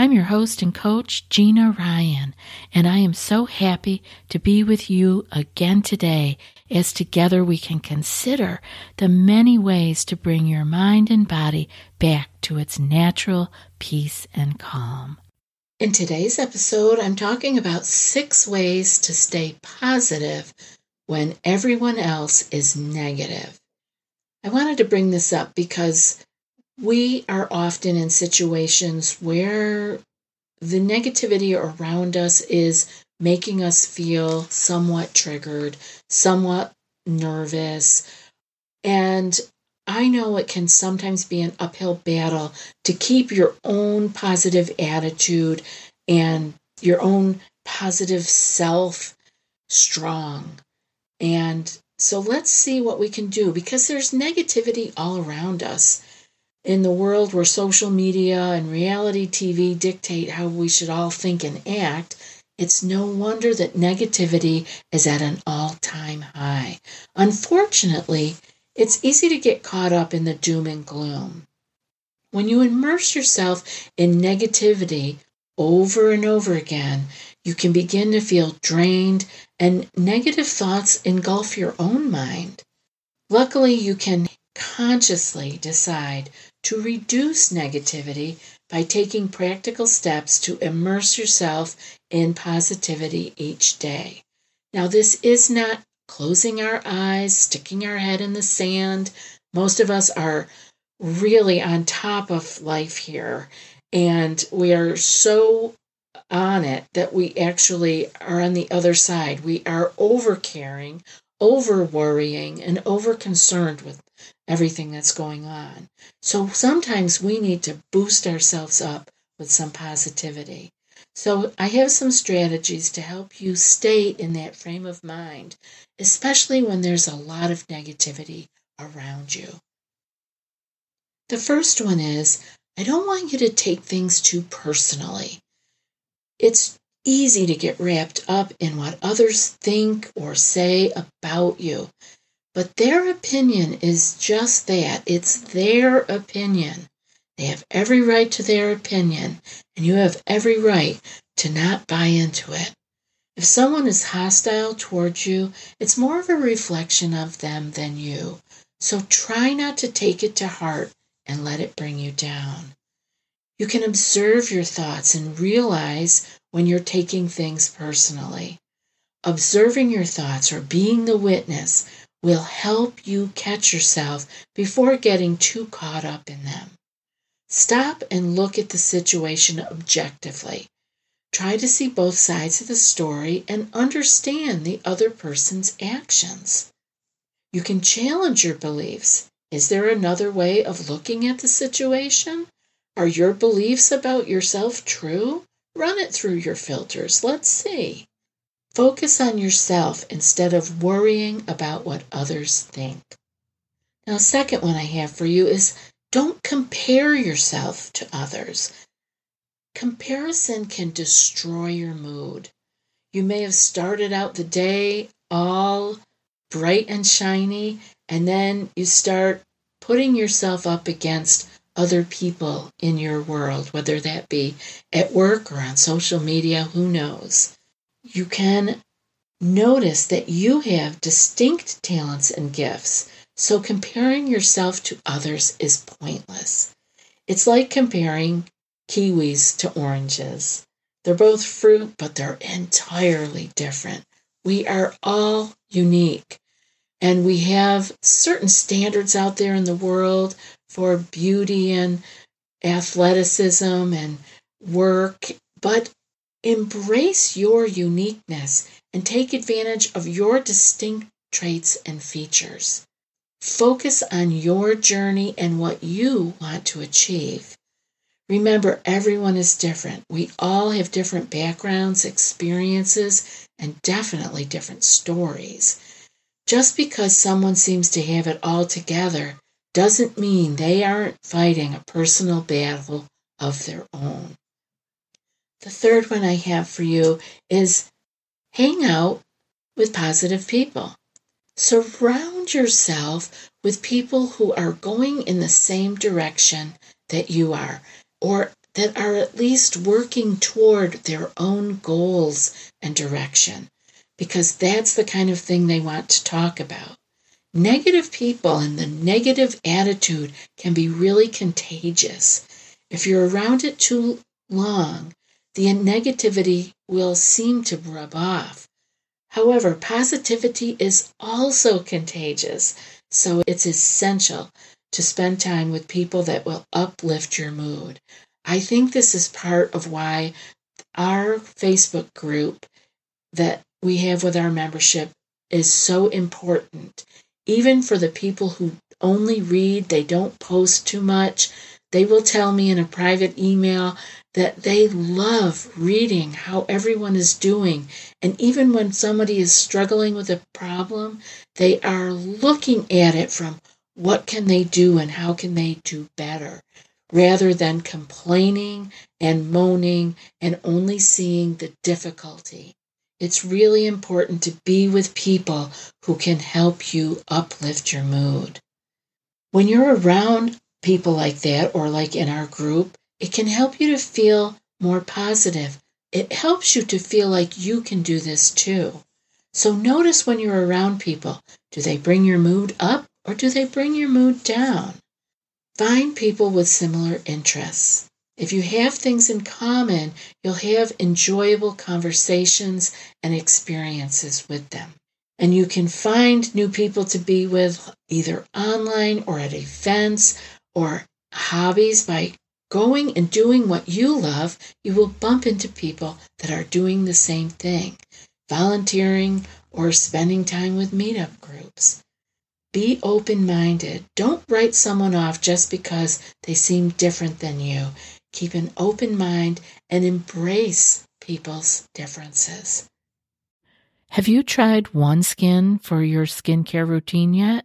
I'm your host and coach, Gina Ryan, and I am so happy to be with you again today as together we can consider the many ways to bring your mind and body back to its natural peace and calm. In today's episode, I'm talking about six ways to stay positive when everyone else is negative. I wanted to bring this up because we are often in situations where the negativity around us is making us feel somewhat triggered, somewhat nervous. And I know it can sometimes be an uphill battle to keep your own positive attitude and your own positive self strong. And so let's see what we can do because there's negativity all around us in the world where social media and reality TV dictate how we should all think and act, it's no wonder that negativity is at an all time high. Unfortunately, it's easy to get caught up in the doom and gloom. When you immerse yourself in negativity over and over again, you can begin to feel drained and negative thoughts engulf your own mind. Luckily, you can consciously decide to reduce negativity by taking practical steps to immerse yourself in positivity each day. Now, this is not closing our eyes, sticking our head in the sand. Most of us are really on top of life here, and we are so on it that we actually are on the other side. We are over caring, over worrying, and over concerned with everything that's going on. So sometimes we need to boost ourselves up with some positivity. So I have some strategies to help you stay in that frame of mind, especially when there's a lot of negativity around you. The first one is I don't want you to take things too personally. It's easy to get wrapped up in what others think or say about you. But their opinion is just that it's their opinion. They have every right to their opinion, and you have every right to not buy into it. If someone is hostile towards you, it's more of a reflection of them than you. So try not to take it to heart and let it bring you down. You can observe your thoughts and realize when you're taking things personally. Observing your thoughts or being the witness will help you catch yourself before getting too caught up in them. Stop and look at the situation objectively. Try to see both sides of the story and understand the other person's actions. You can challenge your beliefs. Is there another way of looking at the situation? Are your beliefs about yourself true? Run it through your filters. Let's see. Focus on yourself instead of worrying about what others think. Now, second one I have for you is don't compare yourself to others. Comparison can destroy your mood. You may have started out the day all bright and shiny, and then you start putting yourself up against other people in your world, whether that be at work or on social media, who knows. You can notice that you have distinct talents and gifts, so comparing yourself to others is pointless. It's like comparing kiwis to oranges. They're both fruit, but they're entirely different. We are all unique. And we have certain standards out there in the world for beauty and athleticism and work, but embrace your uniqueness and take advantage of your distinct traits and features. Focus on your journey and what you want to achieve. Remember, everyone is different. We all have different backgrounds, experiences, and definitely different stories. Just because someone seems to have it all together doesn't mean they aren't fighting a personal battle of their own. The third one I have for you is hang out with positive people. Surround yourself with people who are going in the same direction that you are or that are at least working toward their own goals and direction, because that's the kind of thing they want to talk about. Negative people and the negative attitude can be really contagious. If you're around it too long, the negativity will seem to rub off. However, positivity is also contagious, so it's essential to spend time with people that will uplift your mood. I think this is part of why our Facebook group that we have with our membership is so important. Even for the people who only read, they don't post too much, they will tell me in a private email that they love reading how everyone is doing. And even when somebody is struggling with a problem, they are looking at it from what can they do and how can they do better rather than complaining and moaning and only seeing the difficulty. It's really important to be with people who can help you uplift your mood. When you're around people like that, or like in our group, it can help you to feel more positive. It helps you to feel like you can do this too. So notice when you're around people do they bring your mood up or do they bring your mood down? Find people with similar interests. If you have things in common, you'll have enjoyable conversations and experiences with them. And you can find new people to be with either online or at events or hobbies by going and doing what you love. You will bump into people that are doing the same thing, volunteering or spending time with meetup groups. Be open minded. Don't write someone off just because they seem different than you. Keep an open mind and embrace people's differences. Have you tried OneSkin for your skincare routine yet?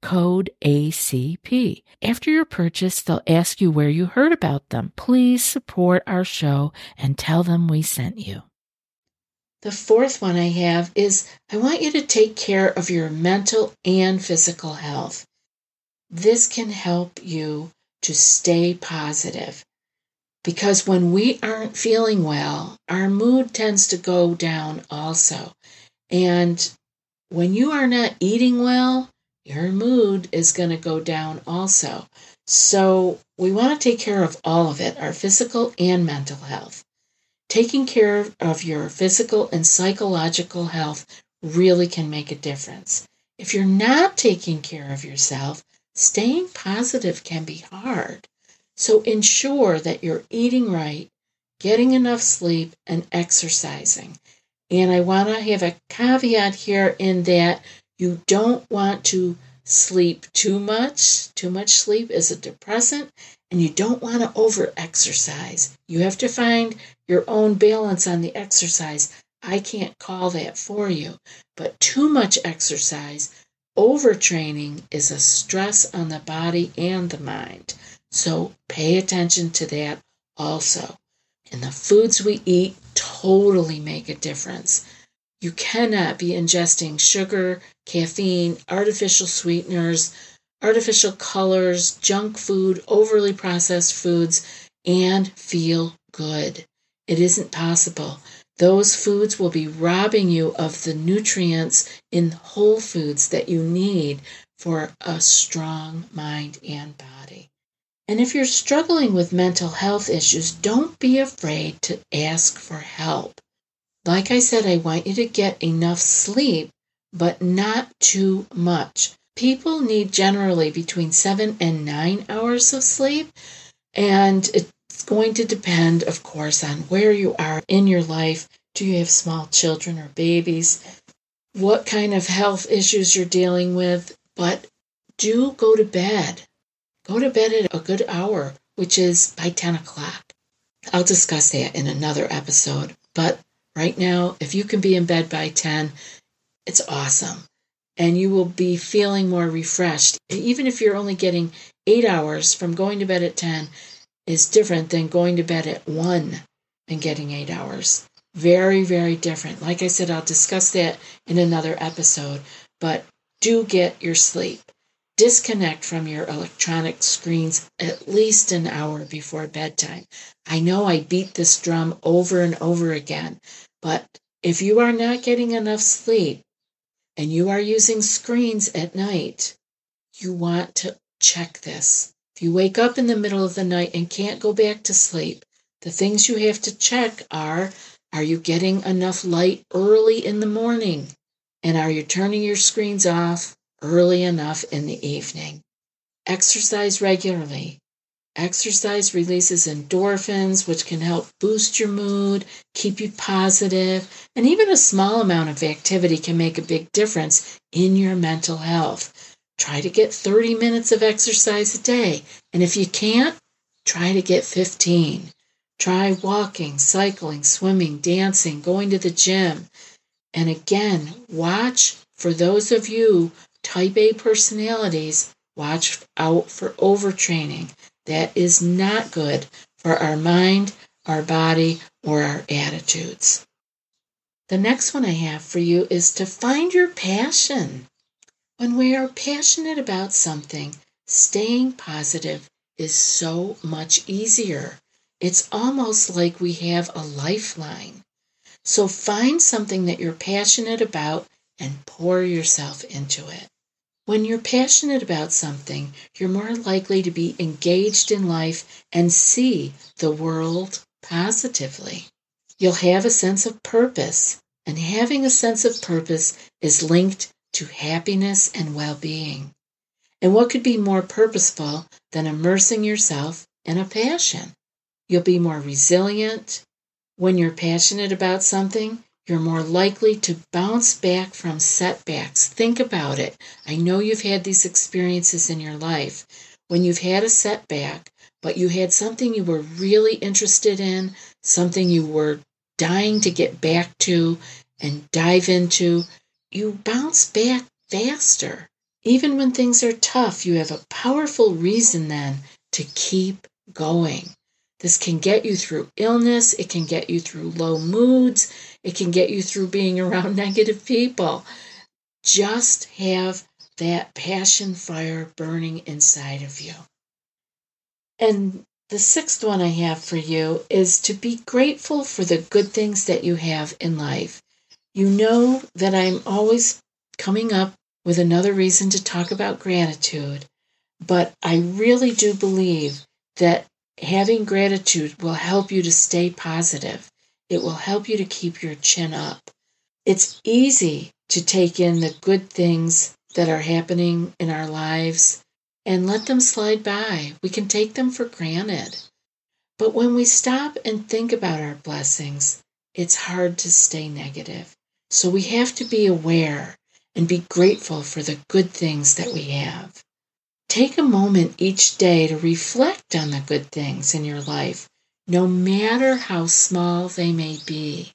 code ACP. After your purchase, they'll ask you where you heard about them. Please support our show and tell them we sent you. The fourth one I have is I want you to take care of your mental and physical health. This can help you to stay positive because when we aren't feeling well, our mood tends to go down also. And when you are not eating well, your mood is going to go down also. So we want to take care of all of it our physical and mental health. Taking care of your physical and psychological health really can make a difference. If you're not taking care of yourself, staying positive can be hard. So ensure that you're eating right, getting enough sleep, and exercising. And I want to have a caveat here in that you don't want to sleep too much. Too much sleep is a depressant, and you don't want to over exercise. You have to find your own balance on the exercise. I can't call that for you, but too much exercise, overtraining is a stress on the body and the mind. So pay attention to that also. And the foods we eat totally make a difference. You cannot be ingesting sugar, caffeine, artificial sweeteners, artificial colors, junk food, overly processed foods, and feel good. It isn't possible. Those foods will be robbing you of the nutrients in whole foods that you need for a strong mind and body. And if you're struggling with mental health issues, don't be afraid to ask for help. Like I said, I want you to get enough sleep, but not too much. People need generally between seven and nine hours of sleep, and it's going to depend, of course, on where you are in your life. Do you have small children or babies? What kind of health issues you're dealing with? But do go to bed. Go to bed at a good hour, which is by 10 o'clock. I'll discuss that in another episode. But Right now, if you can be in bed by 10, it's awesome. And you will be feeling more refreshed. Even if you're only getting eight hours from going to bed at 10, is different than going to bed at 1 and getting eight hours. Very, very different. Like I said, I'll discuss that in another episode, but do get your sleep disconnect from your electronic screens at least an hour before bedtime. I know I beat this drum over and over again, but if you are not getting enough sleep and you are using screens at night, you want to check this. If you wake up in the middle of the night and can't go back to sleep, the things you have to check are are you getting enough light early in the morning? And are you turning your screens off early enough in the evening. Exercise regularly. Exercise releases endorphins, which can help boost your mood, keep you positive, and even a small amount of activity can make a big difference in your mental health. Try to get 30 minutes of exercise a day, and if you can't, try to get 15. Try walking, cycling, swimming, dancing, going to the gym. And again, watch for those of you Type A personalities watch out for overtraining. That is not good for our mind, our body, or our attitudes. The next one I have for you is to find your passion. When we are passionate about something, staying positive is so much easier. It's almost like we have a lifeline. So find something that you're passionate about and pour yourself into it. When you're passionate about something, you're more likely to be engaged in life and see the world positively. You'll have a sense of purpose, and having a sense of purpose is linked to happiness and well being. And what could be more purposeful than immersing yourself in a passion? You'll be more resilient. When you're passionate about something, you're more likely to bounce back from setbacks. Think about it. I know you've had these experiences in your life when you've had a setback, but you had something you were really interested in, something you were dying to get back to and dive into. You bounce back faster. Even when things are tough, you have a powerful reason then to keep going. This can get you through illness, it can get you through low moods, it can get you through being around negative people. Just have that passion fire burning inside of you. And the sixth one I have for you is to be grateful for the good things that you have in life. You know that I'm always coming up with another reason to talk about gratitude, but I really do believe that having gratitude will help you to stay positive. It will help you to keep your chin up. It's easy to take in the good things that are happening in our lives and let them slide by. We can take them for granted. But when we stop and think about our blessings, it's hard to stay negative. So we have to be aware and be grateful for the good things that we have. Take a moment each day to reflect on the good things in your life, no matter how small they may be.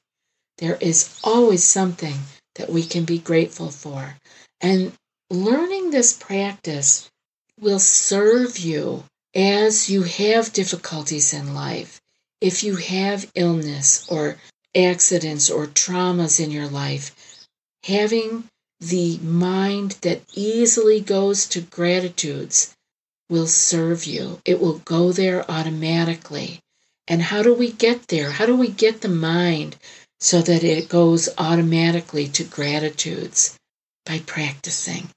There is always something that we can be grateful for. And learning this practice will serve you as you have difficulties in life. If you have illness or accidents or traumas in your life, having the mind that easily goes to gratitudes will serve you. It will go there automatically. And how do we get there? How do we get the mind so that it goes automatically to gratitudes? By practicing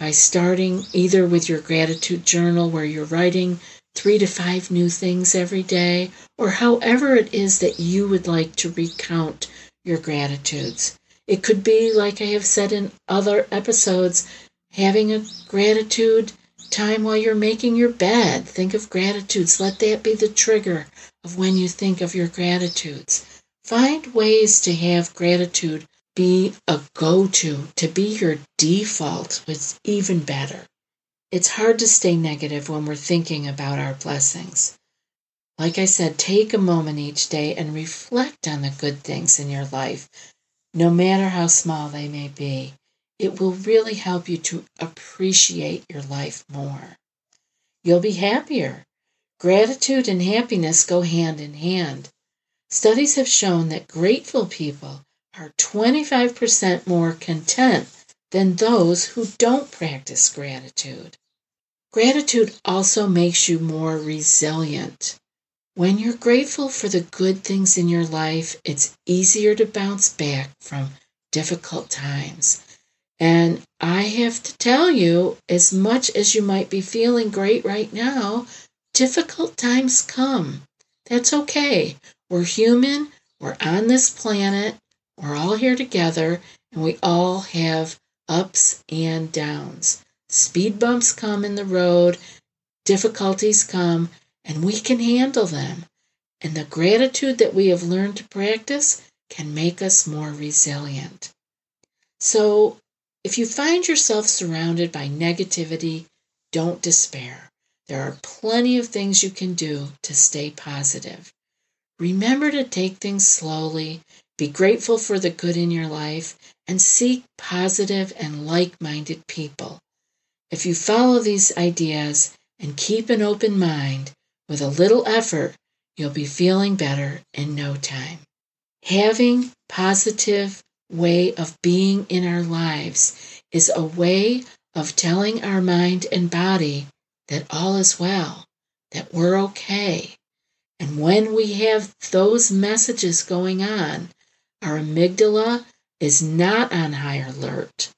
by starting either with your gratitude journal where you're writing three to five new things every day, or however it is that you would like to recount your gratitudes. It could be, like I have said in other episodes, having a gratitude time while you're making your bed. Think of gratitudes. Let that be the trigger of when you think of your gratitudes. Find ways to have gratitude be a go to, to be your default was even better. It's hard to stay negative when we're thinking about our blessings. Like I said, take a moment each day and reflect on the good things in your life, no matter how small they may be. It will really help you to appreciate your life more. You'll be happier. Gratitude and happiness go hand in hand. Studies have shown that grateful people are 25% more content than those who don't practice gratitude. Gratitude also makes you more resilient. When you're grateful for the good things in your life, it's easier to bounce back from difficult times. And I have to tell you, as much as you might be feeling great right now, difficult times come. That's okay. We're human, we're on this planet, we're all here together and we all have ups and downs. Speed bumps come in the road, difficulties come, and we can handle them. And the gratitude that we have learned to practice can make us more resilient. So, if you find yourself surrounded by negativity, don't despair. There are plenty of things you can do to stay positive. Remember to take things slowly be grateful for the good in your life and seek positive and like minded people. If you follow these ideas and keep an open mind, with a little effort, you'll be feeling better in no time. Having positive way of being in our lives is a way of telling our mind and body that all is well, that we're okay. And when we have those messages going on, our amygdala is not on high alert,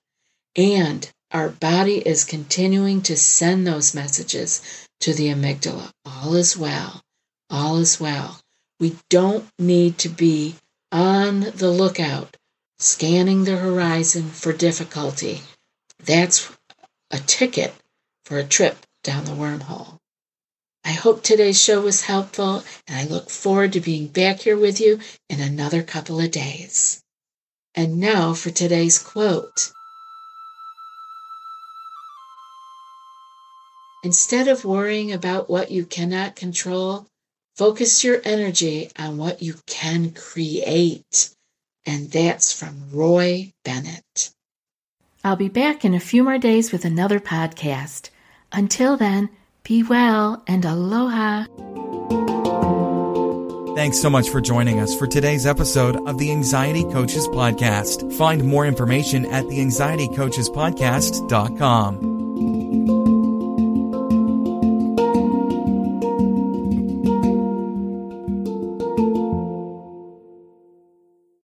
and our body is continuing to send those messages to the amygdala. All is well. All is well. We don't need to be on the lookout, scanning the horizon for difficulty. That's a ticket for a trip down the wormhole. I hope today's show was helpful, and I look forward to being back here with you in another couple of days. And now for today's quote. Instead of worrying about what you cannot control, focus your energy on what you can create. And that's from Roy Bennett. I'll be back in a few more days with another podcast. Until then, be well and aloha. Thanks so much for joining us for today's episode of the Anxiety Coaches Podcast. Find more information at theanxietycoachespodcast.com.